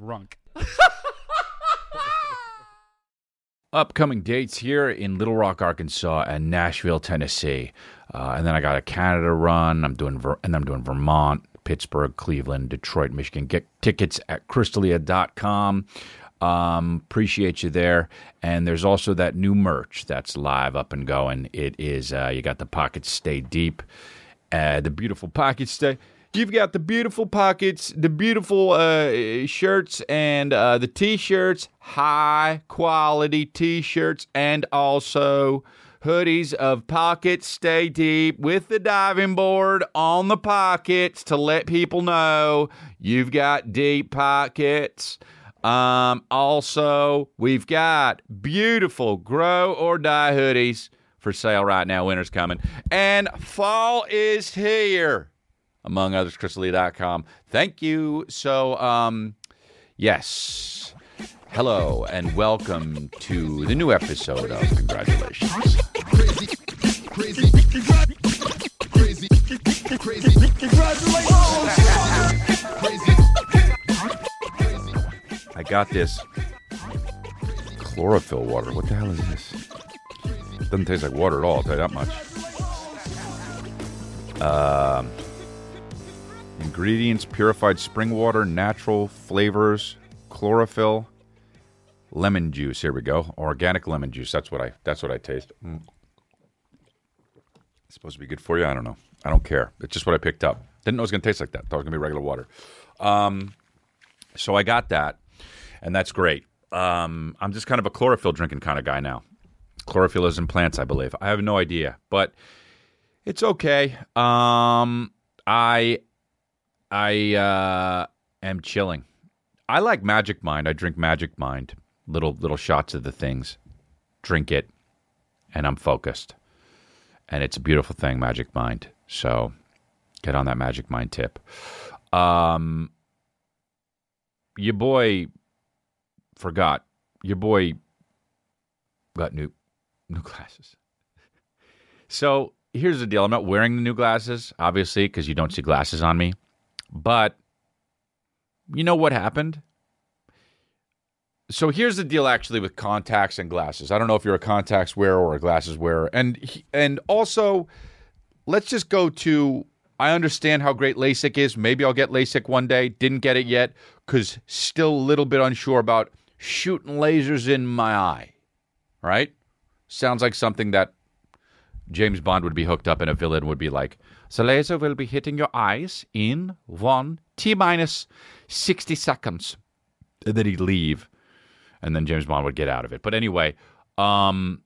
Runk. Upcoming dates here in Little Rock, Arkansas, and Nashville, Tennessee, uh, and then I got a Canada run. I'm doing Ver- and I'm doing Vermont, Pittsburgh, Cleveland, Detroit, Michigan. Get tickets at chrisdelia.com. Um, appreciate you there. And there's also that new merch that's live up and going. It is uh, you got the pockets stay deep, uh, the beautiful pockets stay. You've got the beautiful pockets, the beautiful uh, shirts, and uh, the t-shirts, high quality t-shirts, and also hoodies of pockets stay deep with the diving board on the pockets to let people know you've got deep pockets. Um, also, we've got beautiful grow or die hoodies for sale right now. Winter's coming, and fall is here among others, chrisdelia.com. Thank you. So, um, yes. Hello and welcome to the new episode of Congratulations. Crazy, crazy, crazy, crazy, crazy, crazy. I got this chlorophyll water. What the hell is this? Doesn't taste like water at all, I'll tell you that much. Um, ingredients purified spring water, natural flavors, chlorophyll, lemon juice. Here we go. Organic lemon juice. That's what I that's what I taste. Mm. It's supposed to be good for you. I don't know. I don't care. It's just what I picked up. Didn't know it was gonna taste like that. Thought it was gonna be regular water. Um, so I got that, and that's great. Um, I'm just kind of a chlorophyll drinking kind of guy now. Chlorophyll is in plants, I believe. I have no idea, but it's okay. Um, I I uh, am chilling. I like Magic Mind. I drink Magic Mind, little little shots of the things. Drink it, and I'm focused. And it's a beautiful thing, Magic Mind. So get on that Magic Mind tip. Um, your boy forgot. Your boy got new new glasses. So here's the deal. I'm not wearing the new glasses, obviously, because you don't see glasses on me. But you know what happened? So here's the deal actually with contacts and glasses. I don't know if you're a contacts wearer or a glasses wearer. And and also let's just go to I understand how great LASIK is. Maybe I'll get LASIK one day. Didn't get it yet cuz still a little bit unsure about shooting lasers in my eye. Right? Sounds like something that James Bond would be hooked up and a villain would be like, the laser will be hitting your eyes in one T minus 60 seconds. And then he'd leave. And then James Bond would get out of it. But anyway, um,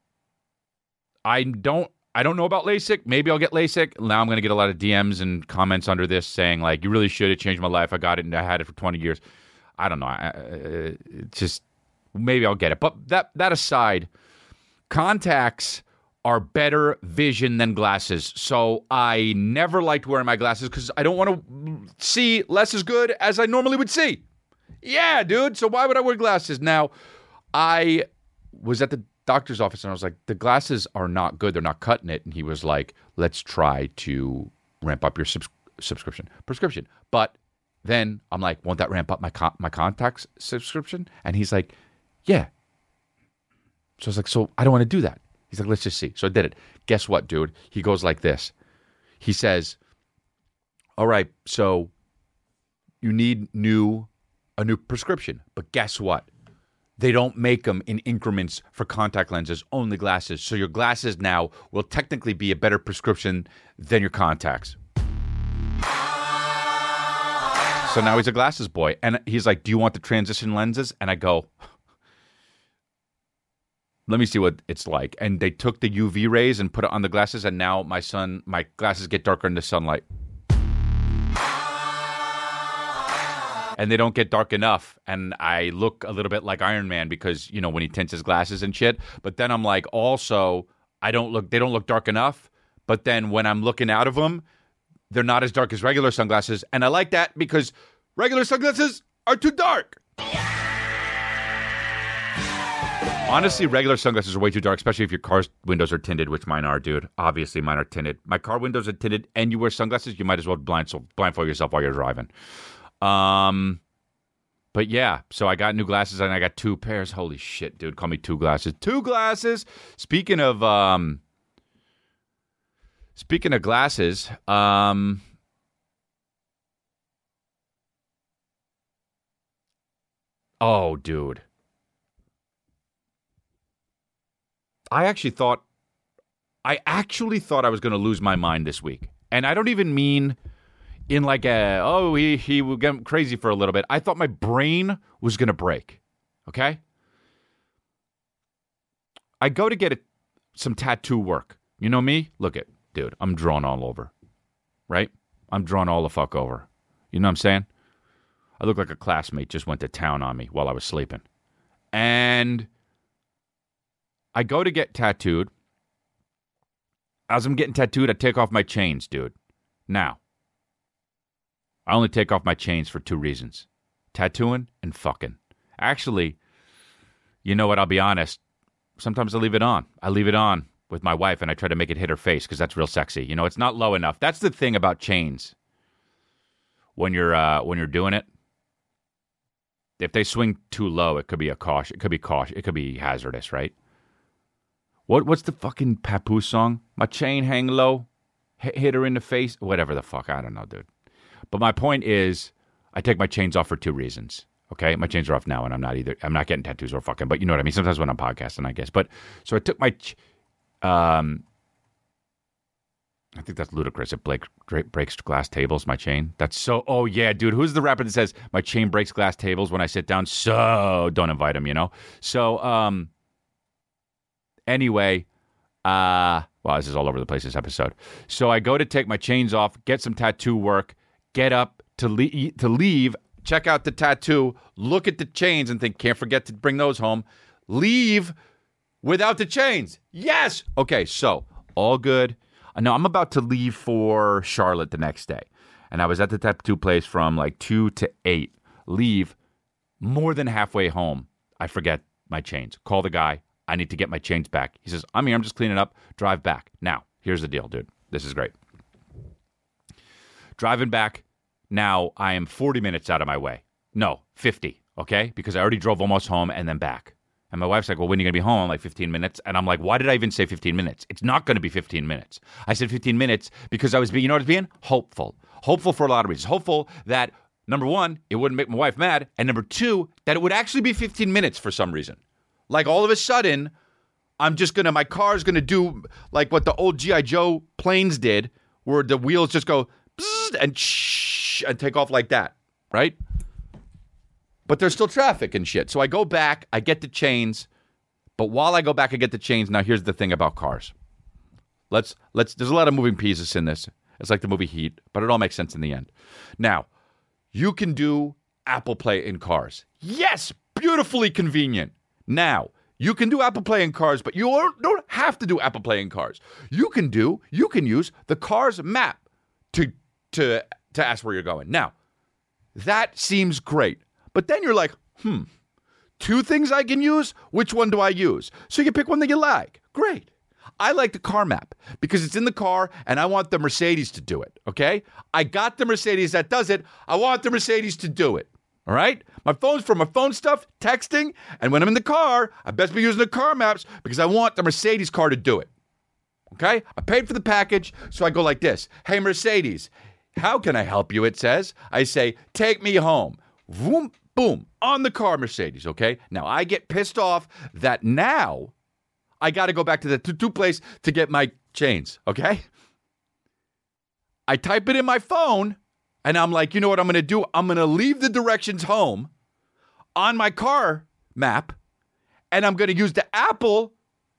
I don't I don't know about LASIK. Maybe I'll get LASIK. Now I'm going to get a lot of DMs and comments under this saying like, "You really should. It changed my life. I got it and I had it for 20 years." I don't know. I, uh, just maybe I'll get it. But that that aside, contacts are better vision than glasses. So I never liked wearing my glasses because I don't want to see less as good as I normally would see. Yeah, dude. So why would I wear glasses? Now, I was at the doctor's office and I was like, the glasses are not good. They're not cutting it. And he was like, let's try to ramp up your subs- subscription prescription. But then I'm like, won't that ramp up my con- my contacts subscription? And he's like, yeah. So I was like, so I don't want to do that. He's like, let's just see. So I did it. Guess what, dude? He goes like this. He says, all right, so you need new a new prescription. But guess what? They don't make them in increments for contact lenses, only glasses. So your glasses now will technically be a better prescription than your contacts. So now he's a glasses boy. And he's like, Do you want the transition lenses? And I go, let me see what it's like. And they took the UV rays and put it on the glasses, and now my son, my glasses get darker in the sunlight. And they don't get dark enough, and I look a little bit like Iron Man because you know when he tints his glasses and shit. But then I'm like, also, I don't look. They don't look dark enough. But then when I'm looking out of them, they're not as dark as regular sunglasses, and I like that because regular sunglasses are too dark. Honestly, regular sunglasses are way too dark, especially if your car's windows are tinted, which mine are, dude. Obviously, mine are tinted. My car windows are tinted, and you wear sunglasses, you might as well blind, so blindfold yourself while you're driving. Um, but yeah, so I got new glasses and I got two pairs. Holy shit, dude! Call me two glasses. Two glasses. Speaking of um, speaking of glasses, um, oh, dude, I actually thought, I actually thought I was going to lose my mind this week, and I don't even mean in like a oh he he will get crazy for a little bit. I thought my brain was gonna break. Okay. I go to get a, some tattoo work. You know me? Look at dude. I'm drawn all over. Right? I'm drawn all the fuck over. You know what I'm saying? I look like a classmate just went to town on me while I was sleeping. And I go to get tattooed. As I'm getting tattooed, I take off my chains, dude. Now, I only take off my chains for two reasons tattooing and fucking. Actually, you know what? I'll be honest. Sometimes I leave it on. I leave it on with my wife and I try to make it hit her face because that's real sexy. You know, it's not low enough. That's the thing about chains. When you're uh, when you're doing it, if they swing too low, it could be a caution. It could be caution. It could be hazardous, right? What what's the fucking Papoose song? My chain hang low, hit, her in the face. Whatever the fuck, I don't know, dude. But my point is, I take my chains off for two reasons. Okay, my chains are off now, and I'm not either. I'm not getting tattoos or fucking. But you know what I mean. Sometimes when I'm podcasting, I guess. But so I took my, um, I think that's Ludacris. It Blake breaks glass tables. My chain. That's so. Oh yeah, dude. Who's the rapper that says my chain breaks glass tables when I sit down? So don't invite him. You know. So um. Anyway, uh, well, this is all over the place this episode. So I go to take my chains off, get some tattoo work get up to leave, to leave, check out the tattoo, look at the chains, and think, can't forget to bring those home. Leave without the chains. Yes. Okay, so all good. Now I'm about to leave for Charlotte the next day, and I was at the tattoo place from like two to eight. Leave more than halfway home. I forget my chains. Call the guy. I need to get my chains back. He says, I'm here. I'm just cleaning up. Drive back. Now, here's the deal, dude. This is great. Driving back, now I am 40 minutes out of my way. No, 50, okay? Because I already drove almost home and then back. And my wife's like, well, when are you going to be home? I'm like, 15 minutes. And I'm like, why did I even say 15 minutes? It's not going to be 15 minutes. I said 15 minutes because I was being, you know what I was being? Hopeful. Hopeful for a lot of reasons. Hopeful that, number one, it wouldn't make my wife mad. And number two, that it would actually be 15 minutes for some reason. Like all of a sudden, I'm just to, my car's to do like what the old G.I. Joe planes did, where the wheels just go and shh and take off like that, right? But there's still traffic and shit. So I go back, I get the chains, but while I go back and get the chains, now here's the thing about cars. Let's let's there's a lot of moving pieces in this. It's like the movie Heat, but it all makes sense in the end. Now, you can do Apple Play in cars. Yes, beautifully convenient. Now, you can do Apple Play in cars, but you don't have to do Apple Play in cars. You can do, you can use the car's map to to to ask where you're going. Now, that seems great. But then you're like, hmm, two things I can use? Which one do I use? So you can pick one that you like. Great. I like the car map because it's in the car and I want the Mercedes to do it. Okay. I got the Mercedes that does it. I want the Mercedes to do it. All right. My phone's for my phone stuff, texting. And when I'm in the car, I best be using the car maps because I want the Mercedes car to do it. Okay. I paid for the package. So I go like this Hey, Mercedes, how can I help you? It says. I say, take me home. Boom, boom, on the car, Mercedes. Okay. Now I get pissed off that now I got to go back to the tattoo place to get my chains. Okay. I type it in my phone and I'm like, you know what I'm going to do? I'm going to leave the directions home on my car map and I'm going to use the Apple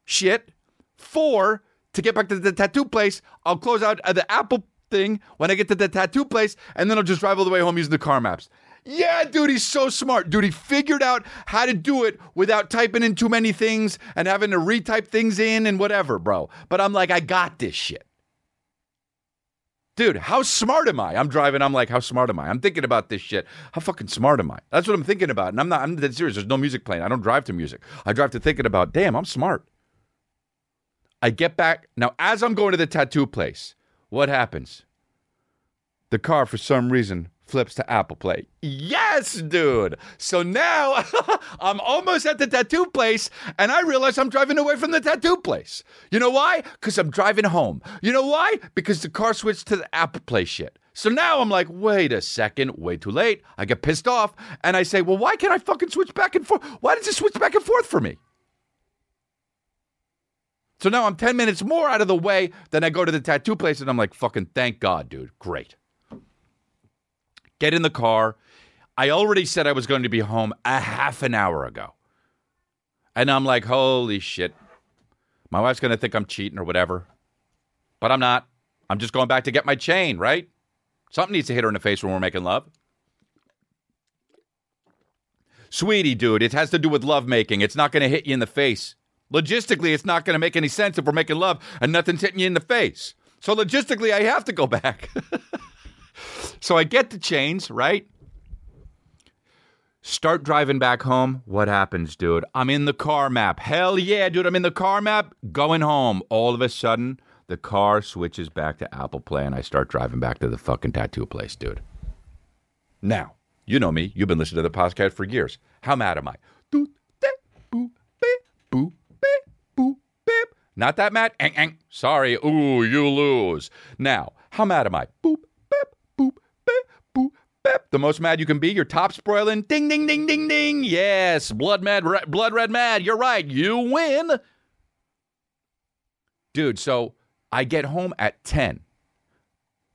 shit for to get back to the tattoo place. I'll close out the Apple thing when I get to the tattoo place, and then I'll just drive all the way home using the car maps. Yeah, dude, he's so smart. Dude, he figured out how to do it without typing in too many things and having to retype things in and whatever, bro. But I'm like, I got this shit. Dude, how smart am I? I'm driving. I'm like, how smart am I? I'm thinking about this shit. How fucking smart am I? That's what I'm thinking about. And I'm not, I'm that serious. There's no music playing. I don't drive to music. I drive to thinking about, damn, I'm smart. I get back. Now, as I'm going to the tattoo place, what happens? The car, for some reason, flips to Apple Play. Yes, dude. So now I'm almost at the tattoo place and I realize I'm driving away from the tattoo place. You know why? Because I'm driving home. You know why? Because the car switched to the Apple Play shit. So now I'm like, wait a second, way too late. I get pissed off and I say, well, why can't I fucking switch back and forth? Why does it switch back and forth for me? So now I'm 10 minutes more out of the way. Then I go to the tattoo place and I'm like, fucking thank God, dude. Great. Get in the car. I already said I was going to be home a half an hour ago. And I'm like, holy shit. My wife's going to think I'm cheating or whatever. But I'm not. I'm just going back to get my chain, right? Something needs to hit her in the face when we're making love. Sweetie, dude, it has to do with love making. It's not going to hit you in the face. Logistically, it's not going to make any sense if we're making love and nothing's hitting you in the face. So logistically, I have to go back. so I get the chains, right? Start driving back home. What happens, dude? I'm in the car map. Hell yeah, dude. I'm in the car map going home. All of a sudden, the car switches back to Apple Play and I start driving back to the fucking tattoo place, dude. Now, you know me. You've been listening to the podcast for years. How mad am I? Not that mad? Sorry. Ooh, you lose. Now, how mad am I? Boop, beep. The most mad you can be. Your top spoiling. Ding, ding, ding, ding, ding. Yes, blood mad, re- blood red mad. You're right. You win. Dude, so I get home at 10.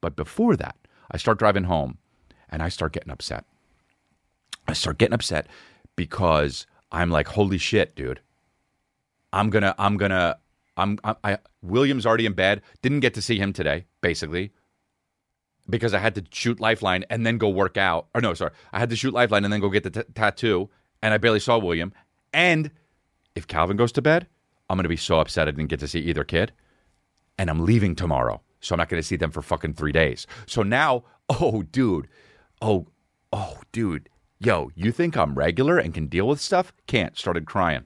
But before that, I start driving home and I start getting upset. I start getting upset because I'm like, holy shit, dude. I'm gonna, I'm gonna, I'm, I, I William's already in bed. Didn't get to see him today, basically, because I had to shoot Lifeline and then go work out. Or no, sorry, I had to shoot Lifeline and then go get the t- tattoo, and I barely saw William. And if Calvin goes to bed, I'm gonna be so upset I didn't get to see either kid, and I'm leaving tomorrow, so I'm not gonna see them for fucking three days. So now, oh, dude, oh, oh, dude, yo, you think I'm regular and can deal with stuff? Can't. Started crying.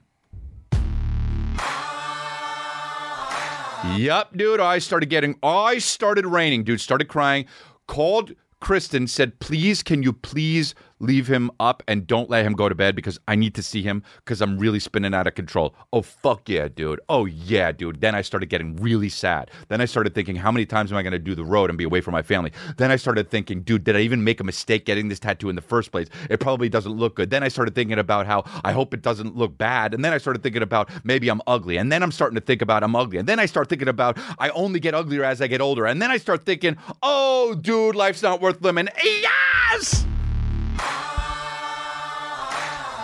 Yup, dude. I started getting, I started raining, dude. Started crying. Called Kristen, said, please, can you please leave him up and don't let him go to bed because I need to see him because I'm really spinning out of control. Oh, fuck yeah, dude. Oh, yeah, dude. Then I started getting really sad. Then I started thinking, how many times am I going to do the road and be away from my family? Then I started thinking, dude, did I even make a mistake getting this tattoo in the first place? It probably doesn't look good. Then I started thinking about how I hope it doesn't look bad. And then I started thinking about maybe I'm ugly. And then I'm starting to think about I'm ugly. And then I start thinking about I only get uglier as I get older. And then I start thinking, oh, dude, life's not worth living. Yes!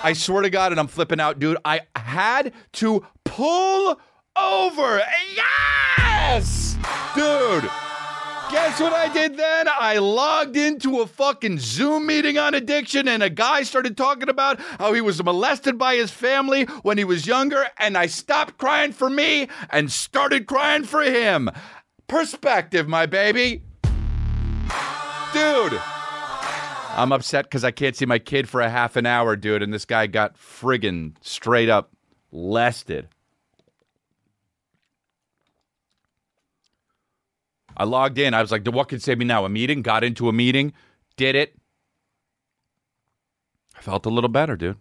I swear to God, and I'm flipping out, dude. I had to pull over. Yes! Dude. Guess what I did then? I logged into a fucking Zoom meeting on addiction, and a guy started talking about how he was molested by his family when he was younger, and I stopped crying for me and started crying for him. Perspective, my baby. Dude. I'm upset because I can't see my kid for a half an hour, dude. And this guy got friggin' straight up lested. I logged in. I was like, what can save me now? A meeting? Got into a meeting, did it. I felt a little better, dude.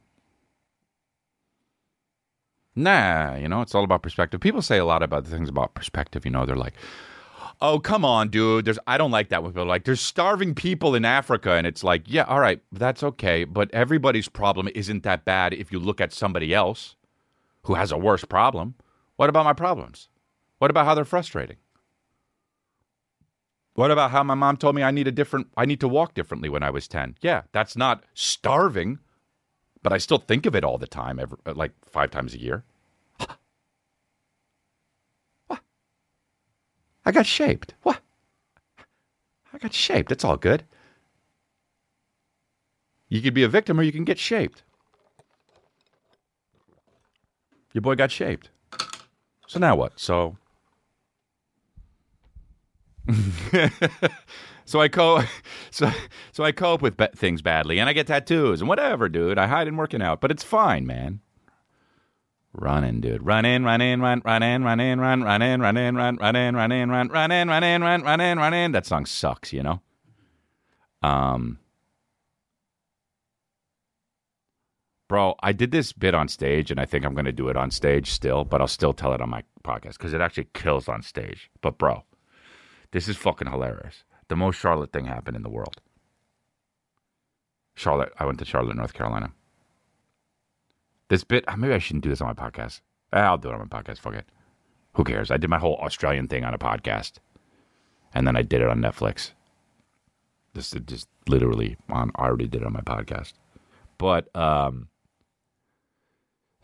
Nah, you know, it's all about perspective. People say a lot about the things about perspective. You know, they're like, oh come on dude. There's i don't like that with people. Like there's starving people in africa and it's like yeah all right that's okay. But everybody's problem isn't that bad if you look at somebody else who has a worse problem. What about my problems? What about how they're frustrating? What about how my mom told me i need a different i need to walk differently when i was 10 yeah that's not starving but i still think of it all the time every, like five times a year I got shaped. What? I got shaped. It's all good. You could be a victim or you can get shaped. Your boy got shaped. So now what? So so I cope so so I cope with things badly and I get tattoos and whatever, dude. I hide in working out, but it's fine, man running, dude. Run in, run in, run, run in, run in, run, run in, run in, run, run in, run in, run, run in, run in, run, run in, run in. That song sucks, you know. Um, bro, I did this bit on stage, and I think I'm going to do it on stage still, but I'll still tell it on my podcast because it actually kills on stage. But bro, this is fucking hilarious. The most Charlotte thing happened in the world. Charlotte, I went to Charlotte, North Carolina. This bit, maybe I shouldn't do this on my podcast. Eh, I'll do it on my podcast. Fuck it. Who cares? I did my whole Australian thing on a podcast, and then I did it on Netflix. This is just literally on. I already did it on my podcast, but um,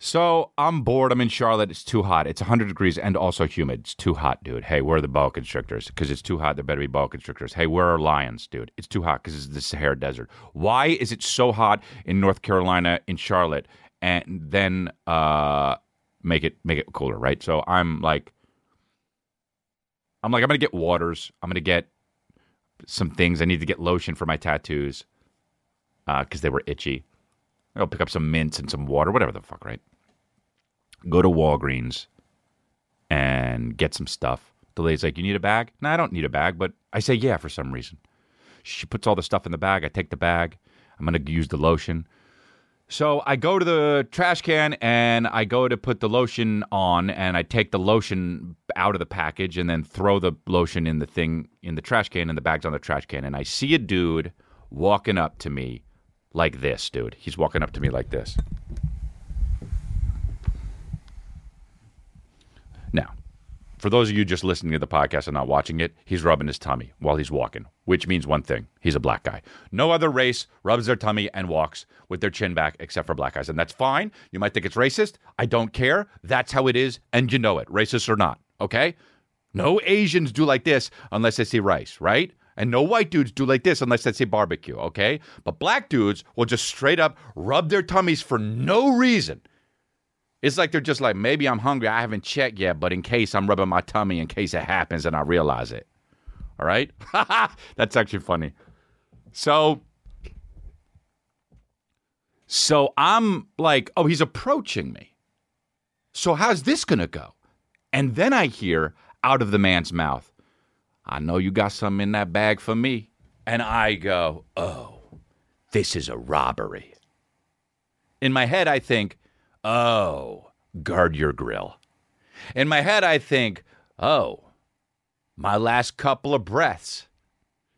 so I'm bored. I'm in Charlotte. It's too hot. It's 100 degrees and also humid. It's too hot, dude. Hey, where are the boa constrictors? Because it's too hot. There better be boa constrictors. Hey, where are lions, dude? It's too hot because it's the Sahara Desert. Why is it so hot in North Carolina, in Charlotte, and then uh, make it make it cooler, right? So I'm like, I'm like, I'm gonna get waters. I'm gonna get some things. I need to get lotion for my tattoos because uh, they were itchy. I'll pick up some mints and some water, whatever the fuck, right? go to Walgreens and get some stuff. The lady's like, You need a bag? No, I don't need a bag, but I say, Yeah, for some reason. She puts all the stuff in the bag. I take the bag. I'm to use the lotion. So I go to the trash can and I go to put the lotion on and I take the lotion out of the package and then throw the lotion in the thing in the trash can and the bag's on the trash can. And I see a dude walking up to me like this, dude. He's walking up to me like this. Now, for those of you just listening to the podcast and not watching it, he's rubbing his tummy while he's walking, which means one thing he's a black guy. No other race rubs their tummy and walks with their chin back except for black guys. And that's fine. You might think it's racist. I don't care. That's how it is, and you know it, racist or not. Okay? No Asians do like this unless they see rice, right? And no white dudes do like this unless they say barbecue, okay? But black dudes will just straight up rub their tummies for no reason it's like they're just like, maybe I'm hungry. I haven't checked yet, but in case I'm rubbing my tummy in case it happens and I realize it. All right? That's actually funny. So so I'm like, oh, he's approaching me. So how's this going to go? And then I hear out of the man's mouth, I know you got something in that bag for me. And I go, oh, this is a robbery. In my head, I think, oh, guard your grill. In my head, I think, oh, my last couple of breaths.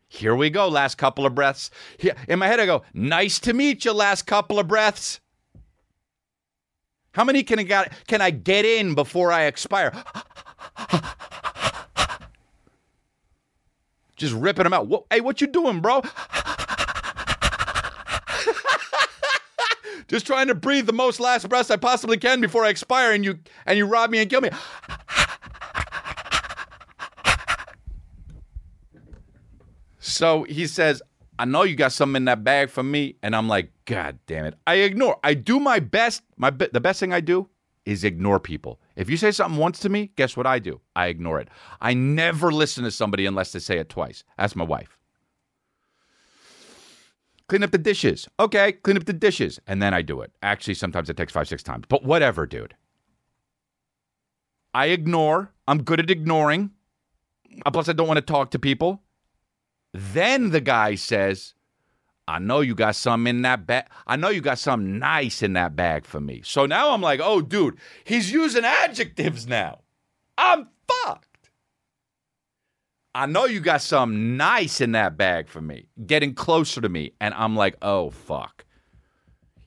Here we go, last couple of breaths. In my head, I go, nice to meet you, last couple of breaths. How many can I get, can I get in before I expire? Just ripping them out. Hey, what you doing, bro? Just trying to breathe the most last breaths I possibly can before I expire, and you and you rob me and kill me. so he says, I know you got something in that bag for me. And I'm like, God damn it. I ignore. I do my best. My the best thing I do is ignore people. If you say something once to me, guess what I do? I ignore it. I never listen to somebody unless they say it twice. Ask my wife. Clean up the dishes. Okay, clean up the dishes. And then I do it. Actually, sometimes it takes five, six times. But whatever, dude. I ignore. I'm good at ignoring. Uh, plus, I don't want to talk to people. Then the guy says, I know you got some in that bag. I know you got something nice in that bag for me. So now I'm like, oh, dude, he's using adjectives now. I'm fucked. I know you got something nice in that bag for me, getting closer to me. And I'm like, oh, fuck.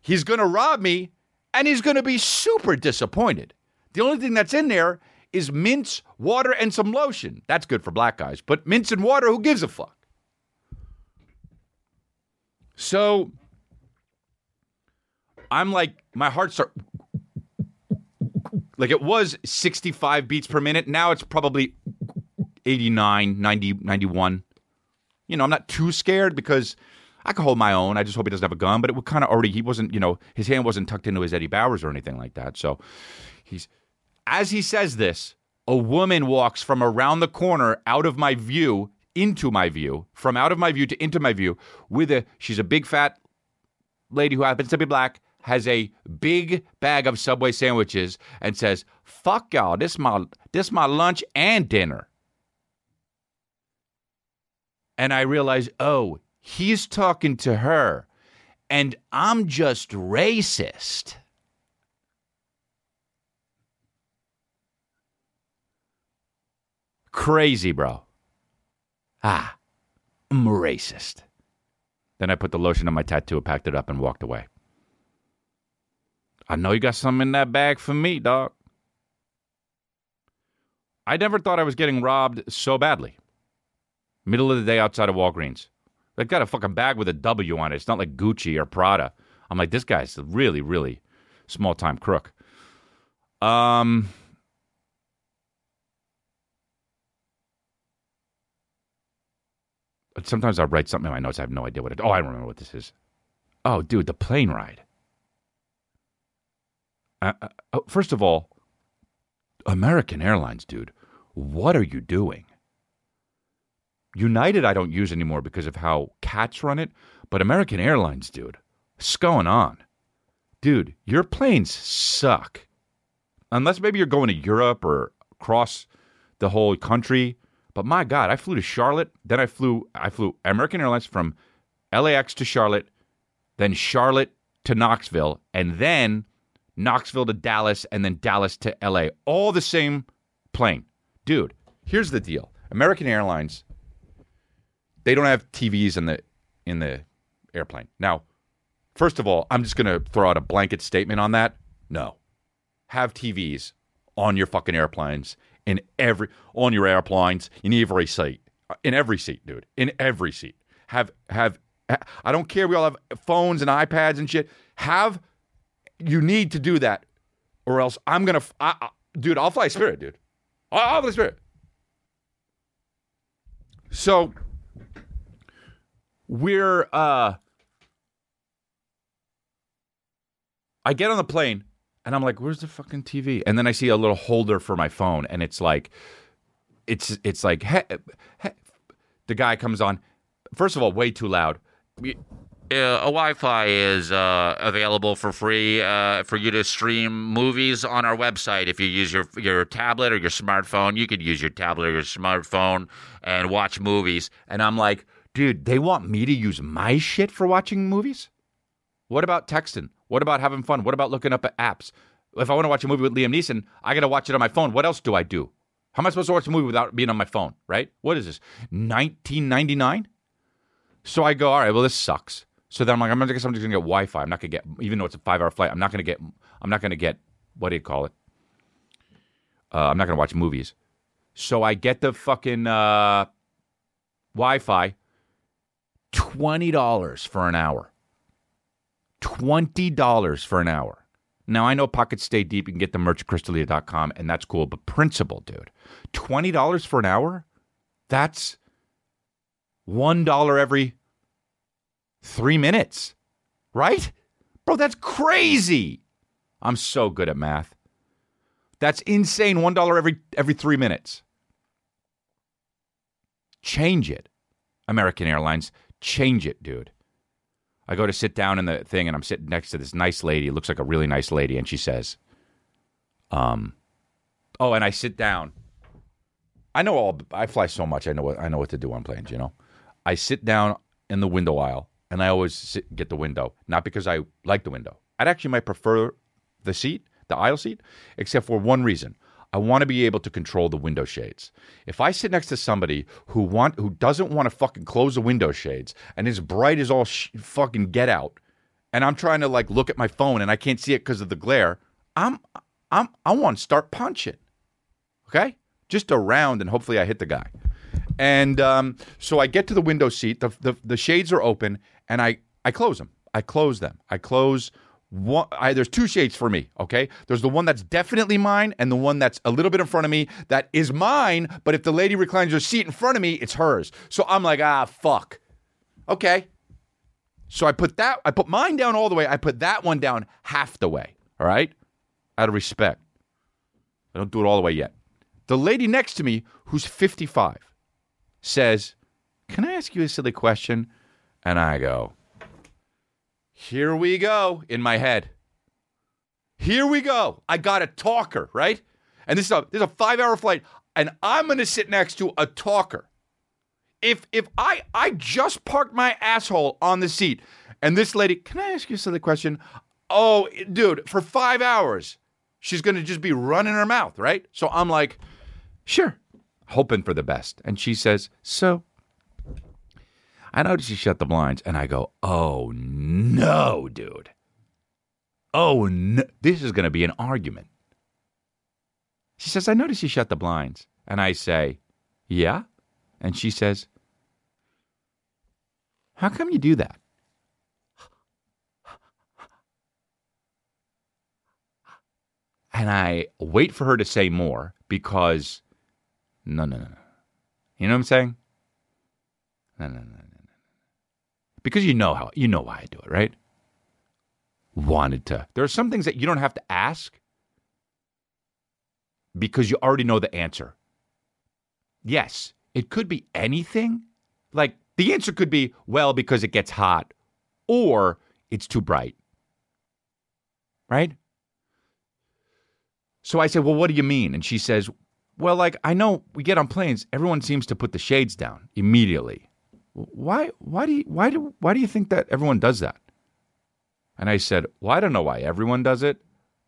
He's going to rob me and he's going to be super disappointed. The only thing that's in there is mints, water, and some lotion. That's good for black guys. But mints and water, who gives a fuck? So I'm like, my heart start like it was 65 beats per minute. Now it's probably 89, 90, 91. You know, I'm not too scared because I can hold my own. I just hope he doesn't have a gun. But it would kind of already, he wasn't, you know, his hand wasn't tucked into his Eddie Bauers or anything like that. So he's, as he says this, a woman walks from around the corner out of my view into my view, from out of my view to into my view with a, she's a big fat lady who happens to be black, has a big bag of Subway sandwiches and says, fuck y'all, this my, this my lunch and dinner. And I realized, oh, he's talking to her. and I'm just racist. Crazy, bro. Ah, I'm racist. Then I put the lotion on my tattoo, packed it up, and walked away. I know you got something in that bag for me, dog. I never thought I was getting robbed so badly. Middle of the day outside of Walgreens. They've got a fucking bag with a W on it. It's not like Gucci or Prada. I'm like, this guy's a really, really small time crook. Um, sometimes I'll write something in my notes. I have no idea what it. Oh, I remember what this is. Oh, dude, the plane ride. Uh, uh, oh, first of all, American Airlines, dude, what are you doing? United, I don't use anymore because of how cats run it, but American Airlines, dude, what's going on? Dude, your planes suck. Unless maybe you're going to Europe or across the whole country. But my God, I flew to Charlotte, then I flew I flew American Airlines from LAX to Charlotte, then Charlotte to Knoxville, and then Knoxville to Dallas, and then Dallas to LA. All the same plane. Dude, here's the deal. American Airlines, they don't have TVs in the in the airplane. Now, first of all, I'm just gonna throw out a blanket statement on that. No. Have TVs on your fucking airplanes in every on your airplanes in every seat. In every seat, dude. In every seat. Have have I don't care we all have phones and iPads and shit. Have you need to do that, or else I'm I, I, dude. I'll fly Spirit, dude. I'll fly Spirit. So we're, uh, I get on the plane and I'm like, "Where's the fucking TV?" And then I see a little holder for my phone, and it's like, it's it's like, the guy comes on. First of all, way too loud. Uh, a Wi-Fi is uh, available for free uh, for you to stream movies on our website. If you use your your tablet or your smartphone, you could use your tablet or your smartphone and watch movies. And I'm like, dude, they want me to use my shit for watching movies? What about texting? What about having fun? What about looking up at apps? If I want to watch a movie with Liam Neeson, I got to watch it on my phone. What else do I do? How am I supposed to watch a movie without being on my phone, right? What is this? 1999? So I go, all right, well, this sucks. So then I'm like, I'm gonna I'm just gonna get Wi-Fi. I'm not gonna get, even though it's a five-hour flight. I'm not gonna get, I'm not gonna get, what do you call it? Uh, I'm not gonna watch movies. So I get the fucking uh, Wi-Fi. Twenty dollars for an hour. Twenty dollars for an hour. Now I know pockets stay deep. You can get the merch at chrisdelia.com, and that's cool. But principle, dude, twenty dollars for an hour. That's one dollar every three minutes, right? Bro, that's crazy. I'm so good at math. That's insane. One dollar every every three minutes. Change it, American Airlines. Change it, dude. I go to sit down in the thing, and I'm sitting next to this nice lady. Looks like a really nice lady, and she says, "Um, oh," and I sit down. I know all. I fly so much. I know what I know what to do on planes. You know, I sit down in the window aisle and I always sit, get the window, not because I like the window. I'd actually might prefer the seat, the aisle seat, except for one reason. I want to be able to control the window shades. If I sit next to somebody who want who doesn't want to fucking close the window shades and is bright as all sh- fucking get out, and I'm trying to like look at my phone and I can't see it because of the glare, I'm I'm I want to start punching. Okay, just around and hopefully I hit the guy. And um, so I get to the window seat. The, the the shades are open, and I I close them. I close them. I close one. I, there's two shades for me. Okay, there's the one that's definitely mine, and the one that's a little bit in front of me that is mine. But if the lady reclines her seat in front of me, it's hers. So I'm like, ah, fuck. Okay. So I put that. I put mine down all the way. I put that one down half the way. All right, out of respect. I don't do it all the way yet. The lady next to me, who's 55, says, "Can I ask you a silly question?" And I go, here we go in my head. Here we go. I got a talker, right? And this is a this is a five hour flight, and I'm gonna sit next to a talker. If if I I just parked my asshole on the seat And this lady, can I ask you a silly question? Oh, dude, for five hours, she's to just be running her mouth, right? So I'm like, sure, hoping for the best. And she says, so I noticed you shut the blinds. And I go, oh, no, dude. Oh, no. This is going to be an argument. She says, I noticed you shut the blinds. And I say, yeah. And she says, how come you do that? And I wait for her to say more because no, no, no. You know what I'm saying? No, no, no. Because you know how you know why I do it, right? Wanted to. There are some things that you don't have to ask because you already know the answer. Yes, it could be anything. Like the answer could be, well, because it gets hot, or it's too bright. Right? So I said, well, what do you mean? And she says, well, like, I know we get on planes, everyone seems to put the shades down immediately. Why, why, do you, why, do, why do you think that everyone does that? And I said, well, I don't know why everyone does it,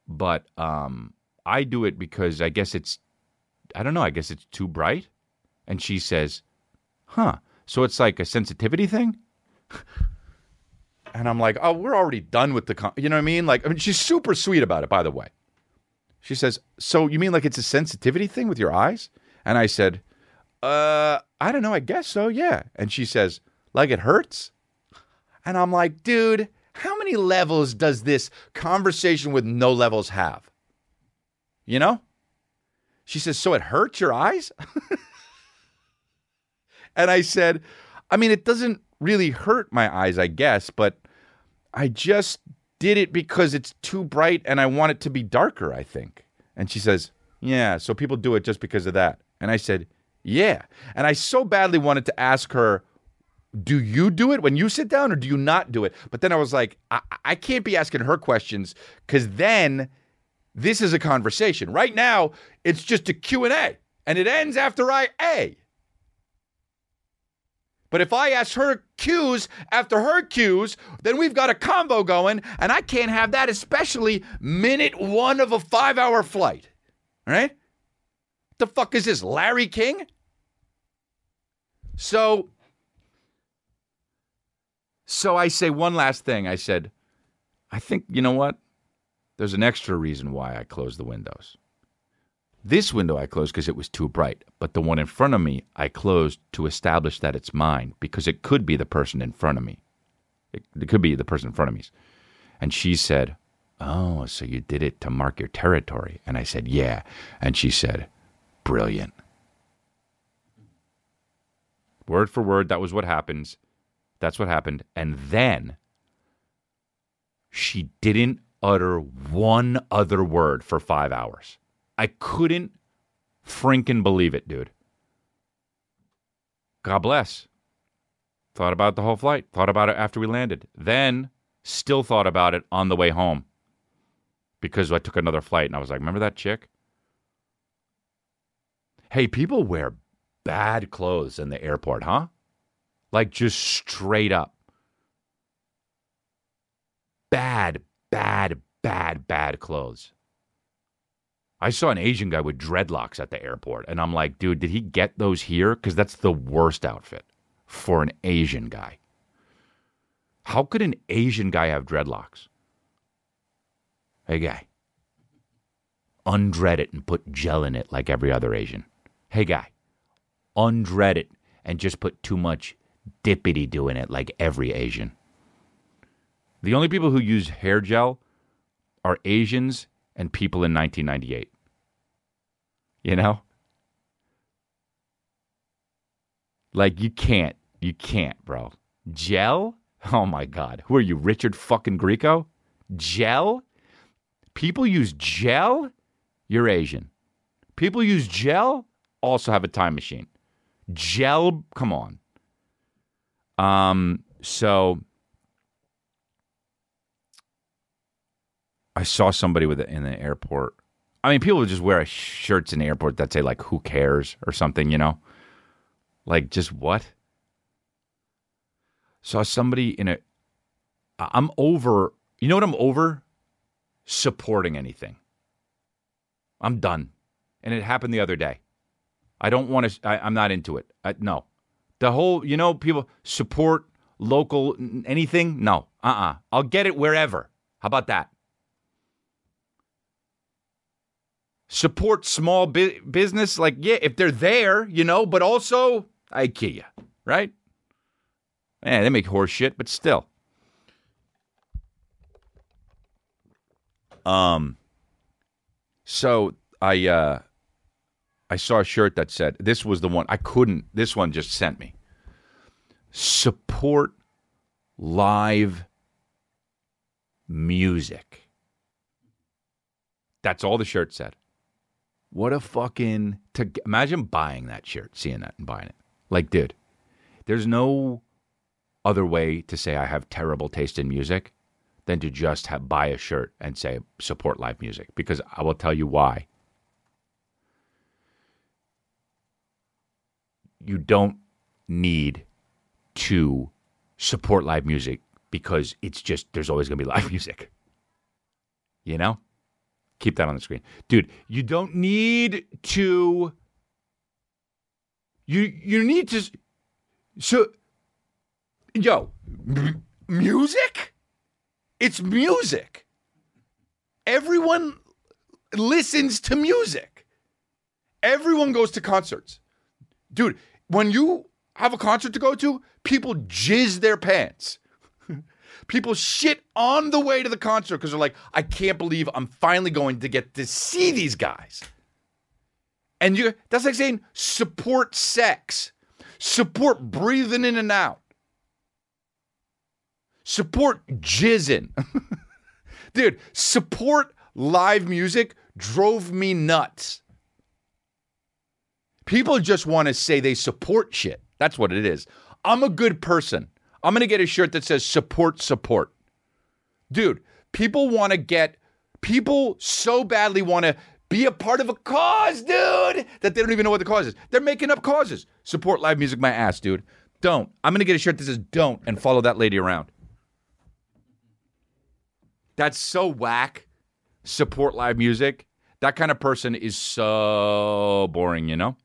but um, I do it because I guess it's, I don't know, I guess it's too bright. And she says, huh, so it's like a sensitivity thing? and I'm like, oh, we're already done with the, con-. you know what I mean? Like, I mean, she's super sweet about it, by the way. She says, So you mean like it's a sensitivity thing with your eyes? And I said, Uh, I don't know. I guess so. Yeah. And she says, Like it hurts? And I'm like, Dude, how many levels does this conversation with no levels have? You know? She says, So it hurts your eyes? and I said, I mean, it doesn't really hurt my eyes, I guess, but I just did it because it's too bright and I want it to be darker, I think. And she says, Yeah, so people do it just because of that. And I said, Yeah. And I so badly wanted to ask her, Do you do it when you sit down or do you not do it? But then I was like, I, I can't be asking her questions because then this is a conversation. Right now, it's just a Q&A and it ends after I A. But if I ask her cues after her cues, then we've got a combo going, and I can't have that, especially minute one of a five hour flight. All right? The fuck is this, Larry King? So, so I say one last thing. I said, I think, you know what? There's an extra reason why I closed the windows. This window I closed because it was too bright, but the one in front of me I closed to establish that it's mine because it could be the person in front of me. It, it could be the person in front of me. And she said, Oh, so you did it to mark your territory? And I said, Yeah. And she said, Brilliant. Word for word, that was what happens. That's what happened. And then she didn't utter one other word for five hours. I couldn't frinkin' believe it, dude. God bless. Thought about the whole flight. Thought about it after we landed. Then still thought about it on the way home because I took another flight and I was like, remember that chick? Hey, people wear bad clothes in the airport, huh? Like just straight up. Bad, bad, bad, bad clothes. I saw an Asian guy with dreadlocks at the airport, and I'm like, dude, did he get those here? Because that's the worst outfit for an Asian guy. How could an Asian guy have dreadlocks? Hey, guy, undread it and put gel in it like every other Asian. Hey, guy, undread it and just put too much dippity do in it like every Asian. The only people who use hair gel are Asians and people in 1998. You know? Like, you can't. You can't, bro. Gel? Oh my God. Who are you, Richard fucking Grieco? Gel? People use gel? You're Asian. People use gel? Also have a time machine. Gel? Come on. Um, so I saw somebody with it in the airport. I mean, people would just wear shirts in the airport that say like "Who cares" or something, you know, like just what? Saw somebody in a. I'm over. You know what I'm over? Supporting anything. I'm done, and it happened the other day. I don't want to. I'm not into it. I, no, the whole. You know, people support local anything. No, uh, uh-uh. uh. I'll get it wherever. How about that? support small bu- business like yeah if they're there you know but also ikea right man they make horse shit but still um so i uh i saw a shirt that said this was the one i couldn't this one just sent me support live music that's all the shirt said what a fucking to imagine buying that shirt, seeing that and buying it. Like, dude, there's no other way to say I have terrible taste in music than to just have, buy a shirt and say support live music because I will tell you why. You don't need to support live music because it's just there's always going to be live music. You know? Keep that on the screen. Dude, you don't need to you you need to so yo m- music it's music everyone listens to music everyone goes to concerts dude when you have a concert to go to people jizz their pants people shit on the way to the concert because they're like, I can't believe I'm finally going to get to see these guys. And you that's like saying support sex, support breathing in and out, support jizzing. Dude, support live music drove me nuts. People just want to say they support shit. That's what it is. I'm a good person. I'm going to get a shirt that says support, support. Dude, people want to get, people so badly want to be a part of a cause, dude, that they don't even know what the cause is. They're making up causes. Support live music, my ass, dude. Don't. I'm going to get a shirt that says don't and follow that lady around. That's so whack. Support live music. That kind of person is so boring, you know?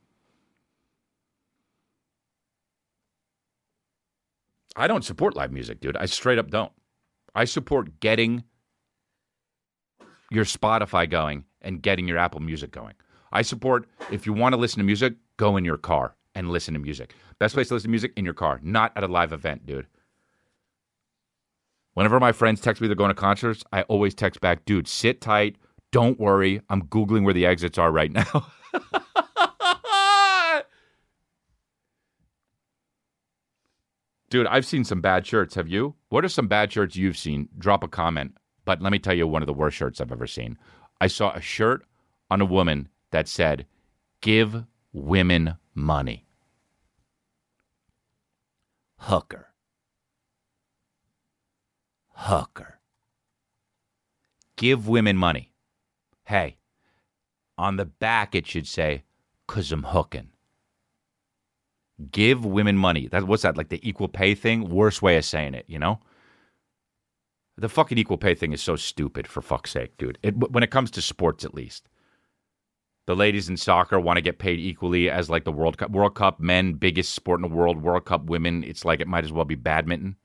I don't support live music, dude. I straight up don't. I support getting your Spotify going and getting your Apple Music going. I support if you want to listen to music, go in your car and listen to music. Best place to listen to music in your car, not at a live event, dude. Whenever my friends text me they're going to concerts, I always text back, dude, sit tight. Don't worry. I'm Googling where the exits are right now. Dude, I've seen some bad shirts. Have you? What are some bad shirts you've seen? Drop a comment. But let me tell you one of the worst shirts I've ever seen. I saw a shirt on a woman that said, Give women money. Hooker. Hooker. Give women money. Hey, on the back it should say, Cause I'm hooking. Give women money. That what's that like the equal pay thing? Worst way of saying it, you know? The fucking equal pay thing is so stupid for fuck's sake, dude. It, when it comes to sports, at least, the ladies in soccer want to get paid equally as like the World Cup. World Cup men, biggest sport in the world. World Cup women, it's like it might as well be badminton.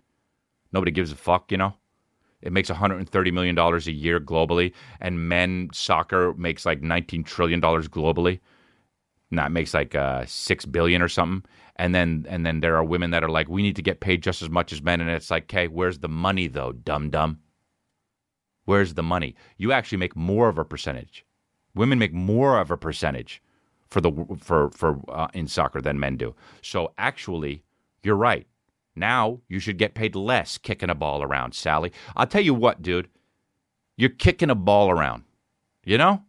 Nobody gives a fuck, you know. It makes 130 million dollars a year globally, and men soccer makes like 19 trillion dollars globally. It makes like uh, six billion or something. And then and then there are women that are like, we need to get paid just as much as men, and it's like, okay, where's the money though, dum dum? Where's the money? You actually make more of a percentage. Women make more of a percentage for the for for uh, in soccer than men do. So actually, you're right. Now you should get paid less kicking a ball around, Sally. I'll tell you what, dude. You're kicking a ball around. You know?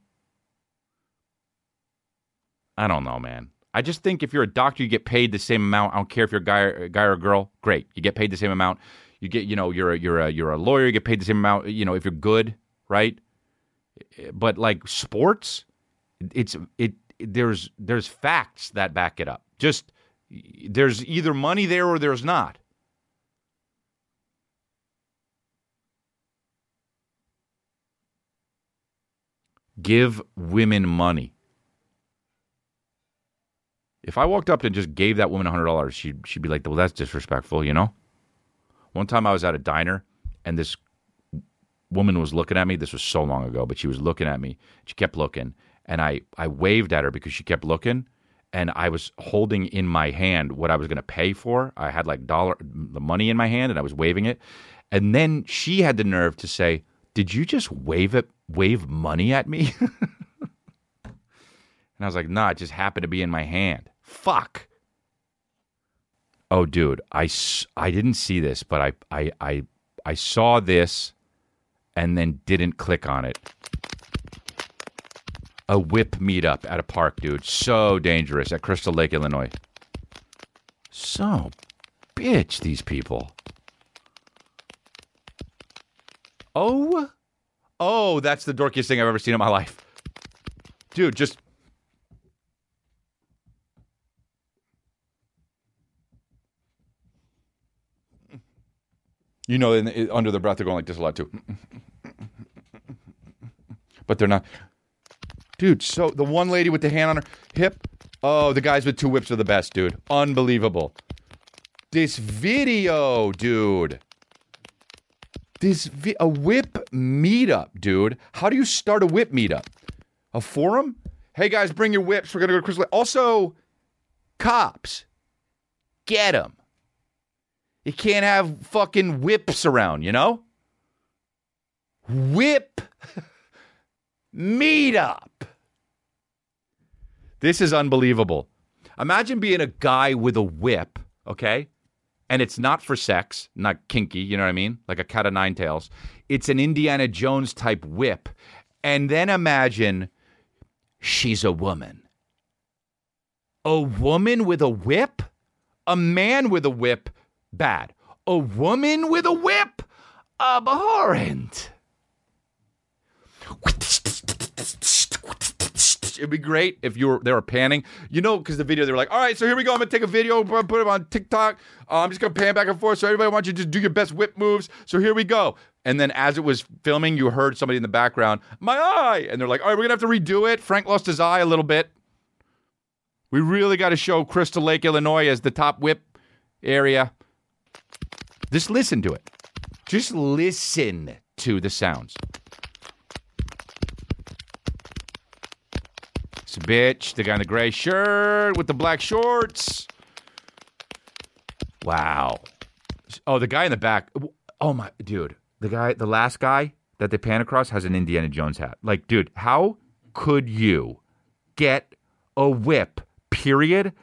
I don't know, man. I just think if you're a doctor, you get paid the same amount. I don't care if you're a guy, or, guy or girl. Great, you get paid the same amount. You get, you know, you're a, you're a you're a lawyer. You get paid the same amount. You know, if you're good, right? But like sports, it's it there's there's facts that back it up. Just there's either money there or there's not. Give women money. If I walked up and just gave that woman $100, she'd, she'd be like, well, that's disrespectful, you know? One time I was at a diner and this woman was looking at me. This was so long ago, but she was looking at me. She kept looking. And I, I waved at her because she kept looking. And I was holding in my hand what I was going to pay for. I had like dollar, the money in my hand and I was waving it. And then she had the nerve to say, did you just wave it, wave money at me? and I was like, nah, it just happened to be in my hand. Fuck. Oh, dude, I, I didn't see this, but I, I, I, I saw this and then didn't click on it. A whip meetup at a park, dude. So dangerous at Crystal Lake, Illinois. So bitch, these people. Oh, oh, that's the dorkiest thing I've ever seen in my life. Dude, just You know, under the breath, they're going like this a lot too. but they're not. Dude, so the one lady with the hand on her hip, oh, the guys with two whips are the best, dude. Unbelievable. This video, dude. This vi- a whip meetup, dude. How do you start a whip meetup? A forum? Hey guys, bring your whips. We're gonna go to Crystal. Also, cops, get them. You can't have fucking whips around, you know? Whip meetup. This is unbelievable. Imagine being a guy with a whip, okay? And it's not for sex, not kinky, you know what I mean? Like a cat of nine tails. It's an Indiana Jones type whip. And then imagine she's a woman. A woman with a whip? A man with a whip bad. A woman with a whip, abhorrent. It'd be great if you were they were panning, you know, because the video they were like, "All right, so here we go. I'm gonna take a video, put it on TikTok. Uh, I'm just gonna pan back and forth. So everybody wants you to just do your best whip moves. So here we go." And then as it was filming, you heard somebody in the background, "My eye," and they're like, "All right, we're gonna have to redo it." Frank lost his eye a little bit. We really got to show Crystal Lake, Illinois, as the top whip area. Just listen to it. Just listen to the sounds. It's a bitch, the guy in the gray shirt with the black shorts. Wow. Oh, the guy in the back. Oh my dude. The guy, the last guy that they pan across has an Indiana Jones hat. Like, dude, how could you get a whip, period?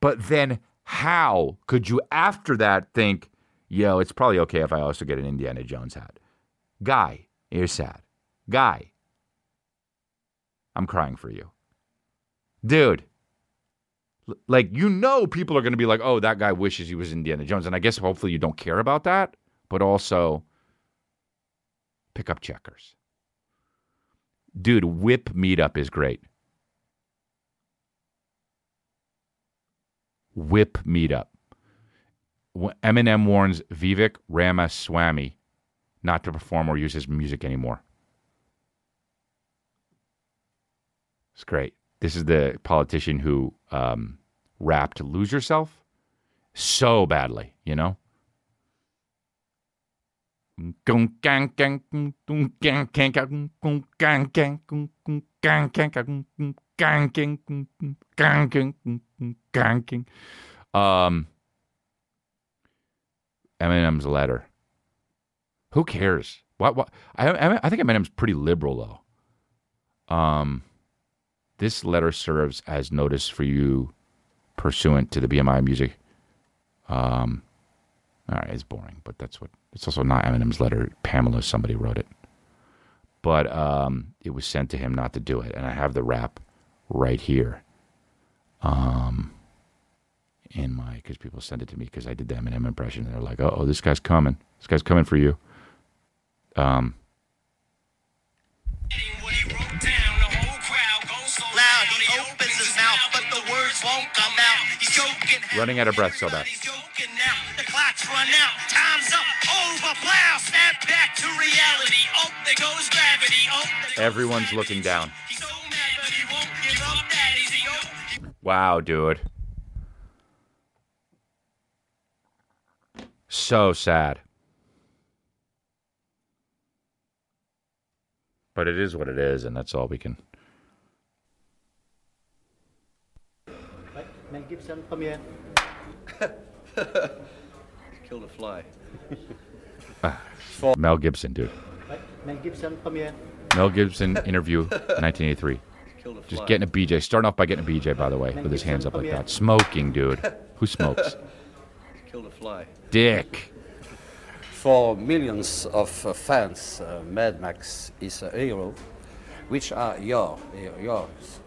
But then how could you after that think yo, it's probably okay if I also get an Indiana Jones hat. Guy, you're sad. Guy, I'm crying for you. Dude, like, you know, people are going to be like, oh, that guy wishes he was Indiana Jones. And I guess hopefully you don't care about that, but also pick up checkers. Dude, whip meetup is great. Whip meetup. Eminem warns Vivek Ramaswamy not to perform or use his music anymore. It's great. This is the politician who um, rapped "Lose Yourself" so badly, you know. Um, Eminem's letter. Who cares? What? What? I, I think Eminem's pretty liberal though. Um, this letter serves as notice for you, pursuant to the BMI music. Um, all right, it's boring, but that's what. It's also not Eminem's letter. Pamela, somebody wrote it, but um, it was sent to him not to do it, and I have the rap right here. Um in my because people send it to me because I did the Eminem impression and they're like, oh, this guy's coming. This guy's coming for you. Um. Running out of breath so bad. The clock's run out. Time's up. Over. Plow. Snap back to reality. Oh, there goes gravity. Oh, Everyone's looking down. Wow, dude. So sad. But it is what it is, and that's all we can. Mel Gibson, premiere. Killed a fly. Ah, Mel Gibson, dude. Mel Gibson, premiere. Mel Gibson interview, 1983. Killed a fly. Just getting a BJ. Starting off by getting a BJ, by the way, with his hands up like that. Smoking, dude. Who smokes? Killed a fly. Dick. For millions of uh, fans, uh, Mad Max is a hero. Which are your yours?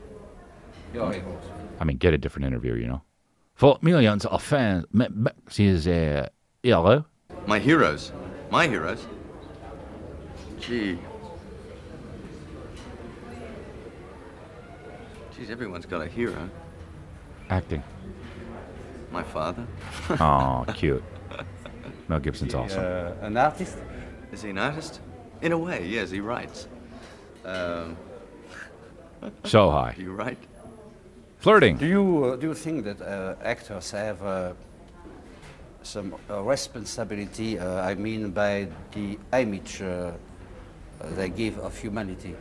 Your heroes. I mean, get a different interview, you know. For millions of fans, Mad Max is a hero. My heroes. My heroes. Gee. Geez, everyone's got a hero. Acting. My father. Oh, cute. Mel Gibson's awesome. Uh, an artist? Is he an artist? In a way, yes, he writes. Um, So high. do you write? Flirting. Do you uh, do you think that uh, actors have uh, some uh, responsibility? Uh, I mean, by the image uh, they give of humanity.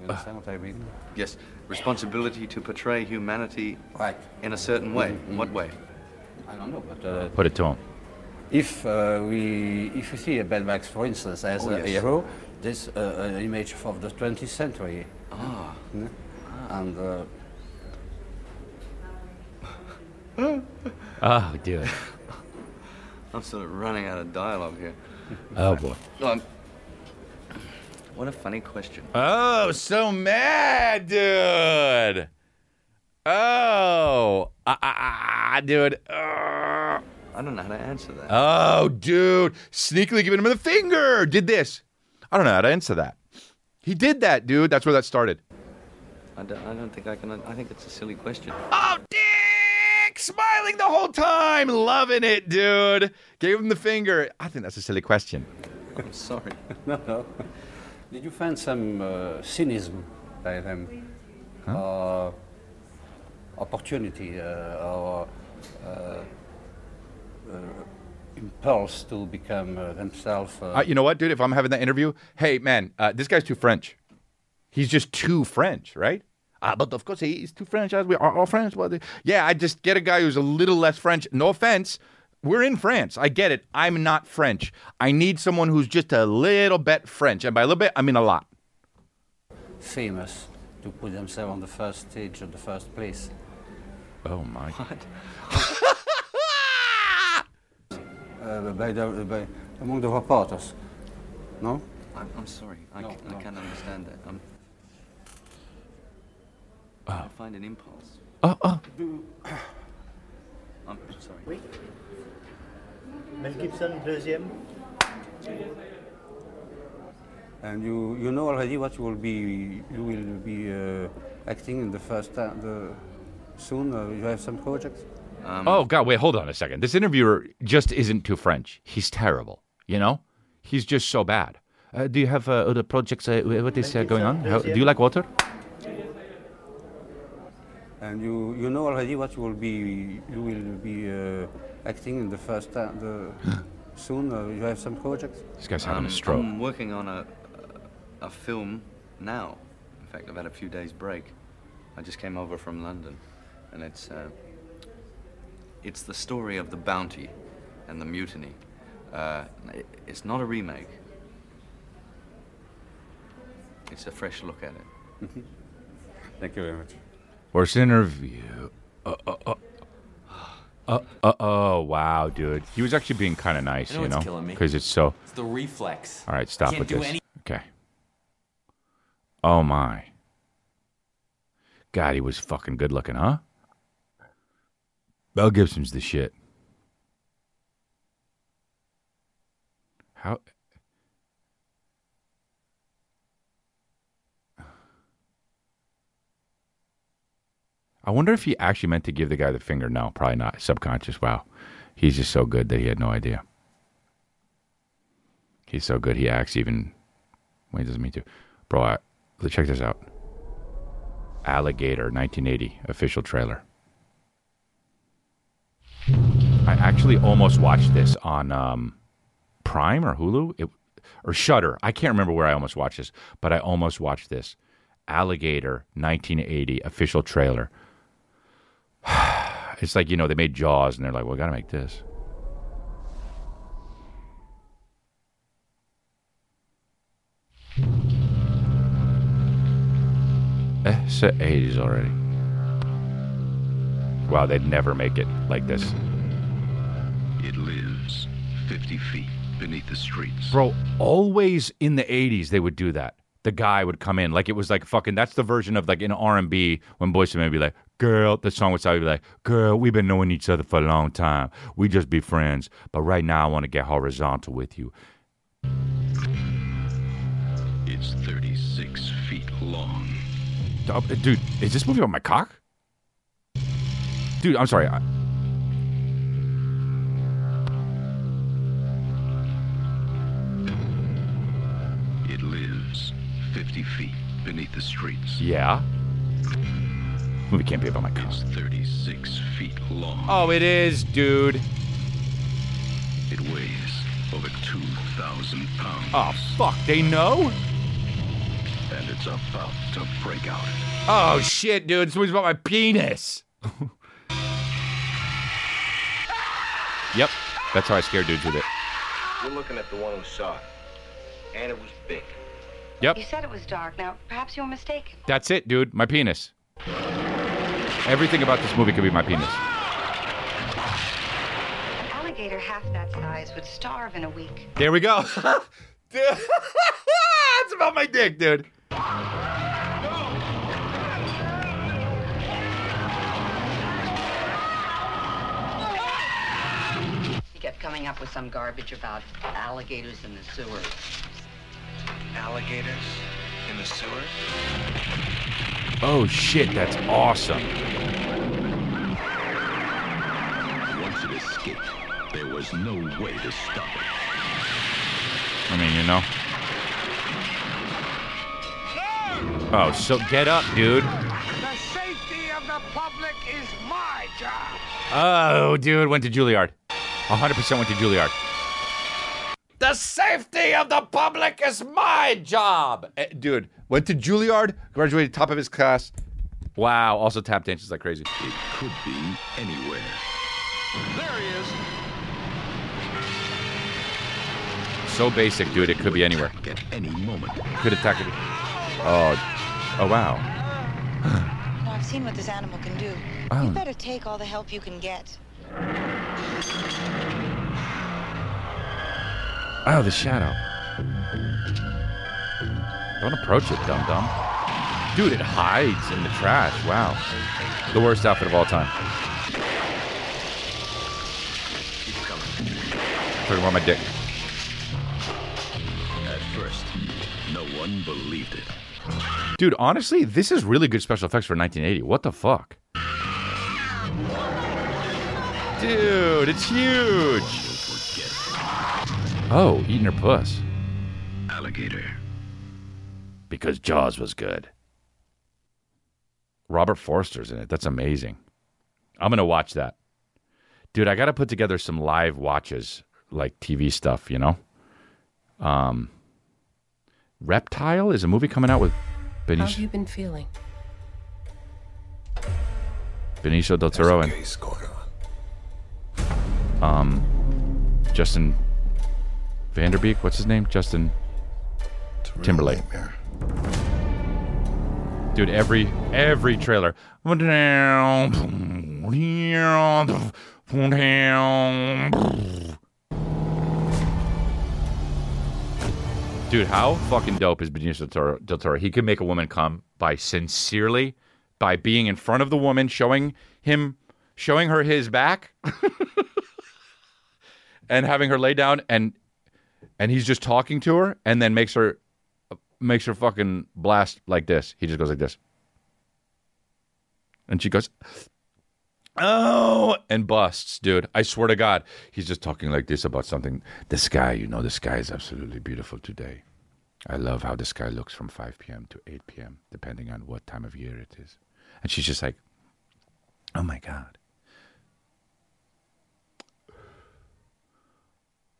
You understand what I mean? Yes. Responsibility to portray humanity Right. in a certain way. In what way? I don't know, but uh, Put it to him. If uh, we if you see a Mad Max, for instance, as Oh, a yes. hero, this uh, an image of the 20th century, Ah. mm, and. Uh, Oh, dude. I'm sort of running out of dialogue here. Oh, boy. Um, what a funny question. Oh, so mad, dude. Oh, ah, ah, ah, dude. Ah. I don't know how to answer that. Oh, dude. Sneakily giving him the finger. Did this. I don't know how to answer that. He did that, dude. That's where that started. I don't, I don't think I can. I think it's a silly question. Oh, Dick! Smiling the whole time. Loving it, dude. Gave him the finger. I think that's a silly question. I'm sorry. No, no. Did you find some uh, cynism by them? Or opportunity uh, or uh, uh, impulse to become uh, themselves? Uh, Uh, you know what, dude? If I'm having that interview, hey, man, uh, this guy's too French. He's just too French, right? Uh, but of course, he's too French as we are all French. Yeah, I just get a guy who's a little less French. No offense. We're in France. I get it. I'm not French. I need someone who's just a little bit French. And by a little bit, I mean a lot. famous to put themselves on the first stage of the first place. Oh, my. Uh, Uh, by the, by, among the reporters. No? I'm, I'm sorry. I, No, ca- I can't understand that. I'm, ah. I find an impulse. Oh, oh. I'm sorry. Oui. Mel Gibson, deuxième. And you, you know already what you will be you will be uh, acting in the first time the soon. Uh, you have some projects. Oh, God. Wait, hold on a second. This interviewer just isn't too French. He's terrible. You know? He's just so bad. Uh, do you have uh, other projects? Uh, what is uh, going on? How, do you like water? And you, you know already what you will be you will be uh, acting in the first time the soon. Uh, you have some projects. This guy's having Um, a stroke. I'm working on a, a a film now. In fact, I've had a few days break. I just came over from London, and it's uh, it's the story of the bounty and the mutiny. Uh, it, it's not a remake. It's a fresh look at it. Thank you very much. Worst interview. Uh, uh, uh. Uh, uh, oh, wow, dude. He was actually being kind of nice, You know you know? killing me? Because it's so. It's the reflex. All right, stop with this. any- Okay. Oh, my. God, he was fucking good looking, huh? Mel Gibson's the shit. How. I wonder if he actually meant to give the guy the finger. No, probably not. Subconscious. Wow. He's just so good that he had no idea. He's so good he acts even when he doesn't mean to. Bro, I, check this out. Alligator 1980 official trailer. I actually almost watched this on um, Prime or Hulu it, or Shudder. I can't remember where I almost watched this, but I almost watched this. Alligator 1980 official trailer. it's like, you know, they made Jaws and they're like, well, we got to make this. Eh, it's the 80s already. Wow, they'd never make it like this. It lives 50 feet beneath the streets. Bro, always in the 80s they would do that. The guy would come in like it was like fucking that's the version of like in R&B when Boyz II Men would be like, "Girl," the song would start be like, "Girl, we've been knowing each other for a long time. We just be friends, but right now I want to get horizontal with you." It's 36 feet long. Dude, is this movie about my cock? Dude, I'm sorry. I- It lives 50 feet beneath the streets. Yeah. Movie can't be about my cock. It's 36 feet long. Oh, it is, dude. It weighs over 2,000 pounds. Oh, fuck. They know? And it's about to break out. Oh, shit, dude. This movie's about my penis. yep. That's how I scare dudes with it. You're looking at the one who saw it. And it was big. Yep. You said it was dark. Now, perhaps you were mistaken. That's it, dude. My penis. Everything about this movie could be my penis. An alligator half that size would starve in a week. There we go. That's about my dick, dude. Coming up with some garbage about alligators in the sewers. Alligators in the sewers? Oh, shit. That's awesome. Once it escaped, there was no way to stop it. I mean, you know. Oh, so get up, dude. The safety of the public is my job. Oh, dude, went to Juilliard. 100% went to Juilliard. The safety of the public is my job. Eh, dude, went to Juilliard, graduated top of his class. Wow, also tap dances like crazy. It could be anywhere. There he is. So basic, dude, it could be anywhere. At any moment. Could attack it. Oh, oh wow. You know, I've seen what this animal can do. Oh. You better take all the help you can get. Oh, the shadow. Don't approach it, dum dum. Dude, it hides in the trash. Wow. The worst outfit of all time. Coming. Talking about my dick. At first, no one believed it. Dude, honestly, this is really good special effects for 1980. What the fuck? Dude, it's huge. Oh, eating her puss. alligator. Because Jaws was good. Robert Forster's in it. That's amazing. I'm going to watch that. Dude, I got to put together some live watches, like TV stuff, you know? Um, Reptile is a movie coming out with Benicio. How have Benicio, you been feeling? Benicio del Toro and um, Justin Vanderbeek. What's his name? Justin Timberlake. Dude, every every trailer. Dude, how fucking dope is Benicio del Toro, del Toro? He can make a woman come by sincerely, by being in front of the woman, showing him, showing her his back, and having her lay down, and and he's just talking to her, and then makes her makes her fucking blast like this. He just goes like this. And she goes, Oh, and busts, dude. I swear to God. He's just talking like this about something. The sky, you know, the sky is absolutely beautiful today. I love how the sky looks from 5 p.m. to 8 p.m., depending on what time of year it is. And she's just like, oh my God.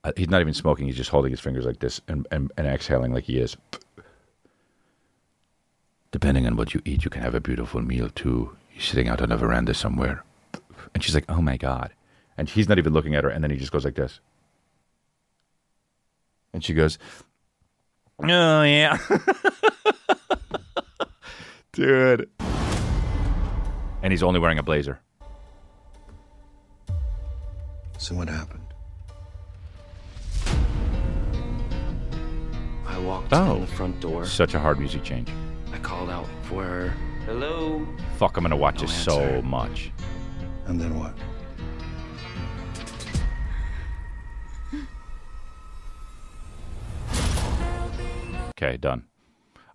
Uh, he's not even smoking. He's just holding his fingers like this and, and, and exhaling like he is. Depending on what you eat, you can have a beautiful meal too. You're sitting out on a veranda somewhere. And she's like, oh my God. And he's not even looking at her. And then he just goes like this. And she goes, oh yeah. Dude. And he's only wearing a blazer. So what happened? Walked Oh. in the front door. Such a hard music change. I called out for her. Hello? Fuck, I'm going to watch No this so much. And then what? Okay, done.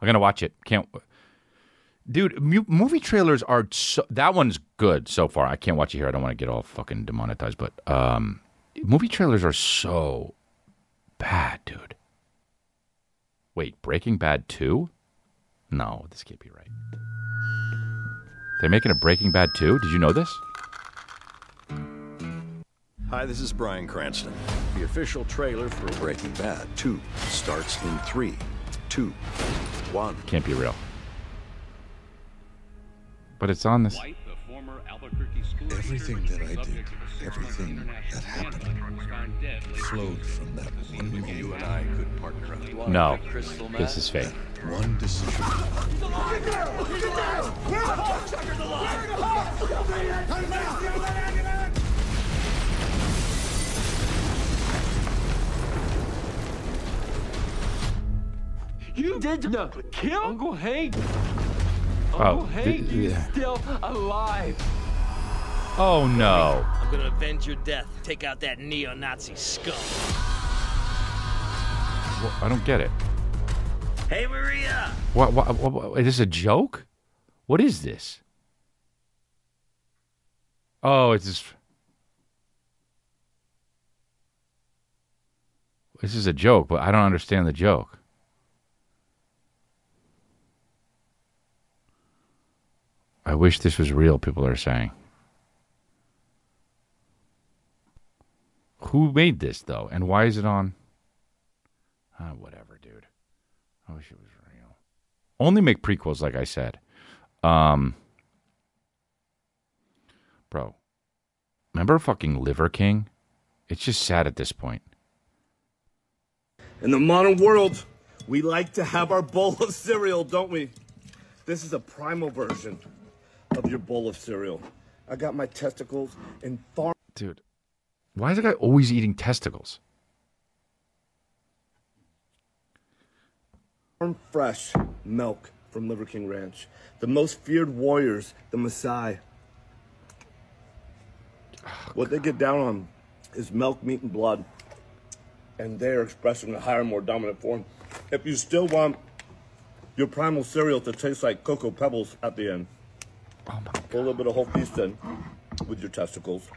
I'm gonna watch it. Can't, dude. Mu- movie trailers are so. That one's good so far. I can't watch it here. I don't want to get all fucking demonetized. But um, movie trailers are so bad, dude. Wait, Breaking Bad two? No, this can't be right. They're making a Breaking Bad two. Did you know this? Hi, this is Bryan Cranston. The official trailer for Breaking Bad 2 starts in 3, 2, 1. Can't be real. But it's on this. Everything that I did, everything that happened, flowed from that one moment. You and I could partner up. No, this is fake. One decision. You did no, kill Uncle Hank. Oh, Uncle Hank, th- he's yeah. still alive. Oh no. I'm gonna avenge your death. Take out that neo-Nazi scum. Well, I don't get it. Hey, Maria. What, what, what, what? Is this a joke? What is this? Oh, it's just. This is a joke, but I don't understand the joke. I wish this was real, people are saying. Who made this, though? And why is it on? Ah, whatever, dude. I wish it was real. Only make prequels, like I said. Um, bro, remember fucking Liver King? It's just sad at this point. In the modern world, we like to have our bowl of cereal, don't we? This is a primal version of your bowl of cereal. I got my testicles in farm Dude, why is the guy always eating testicles? fresh milk from Liver King Ranch. The most feared warriors, the Maasai. what they get down on is milk, meat, and blood. And they're expressing a higher, more dominant form. If you still want your primal cereal to taste like Cocoa Pebbles at the end, oh put a little bit of whole feast in with your testicles.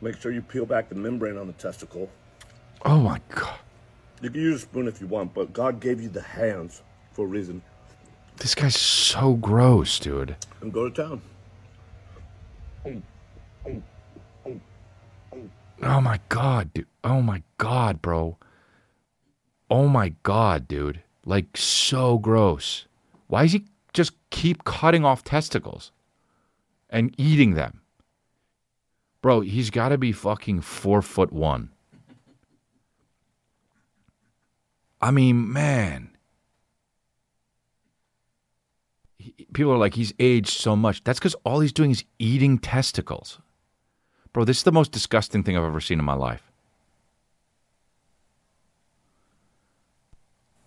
Make sure you peel back the membrane on the testicle. Oh my god. You can use a spoon if you want, but God gave you the hands for a reason. This guy's so gross, dude. And go to town. Oh my god, dude. Oh my god, bro. Oh my god, dude. Like so gross. Why does he just keep cutting off testicles and eating them? Bro, he's got to be fucking four foot one. I mean, man. He- People are like, he's aged so much. That's because all he's doing is eating testicles. Bro, this is the most disgusting thing I've ever seen in my life.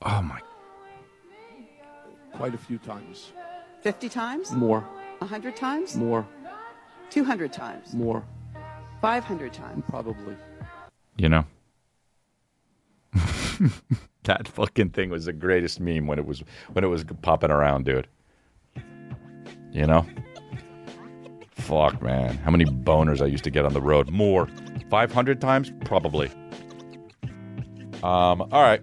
Oh my. Quite a few times. 50 times? More. 100 times? More. 200 times? More. 500 times? Probably. You know? that fucking thing was the greatest meme when it was when it was popping around, dude. You know? Fuck, man. How many boners I used to get on the road? More. 500 times? Probably. Um, all right.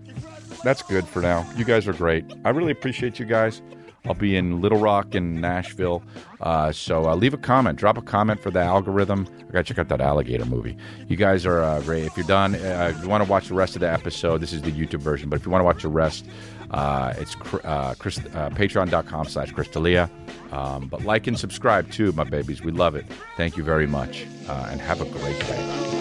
that's good for now. You guys are great. I really appreciate you guys. I'll be in Little Rock and Nashville. Uh, so uh, leave a comment. Drop a comment for the algorithm. I got to check out that alligator movie. You guys are uh, great. If you're done, uh, if you want to watch the rest of the episode, this is the YouTube version. But if you want to watch the rest, uh, it's Chris, uh, Crystalia. Um, but like and subscribe too, my babies. We love it. Thank you very much. And have a great day.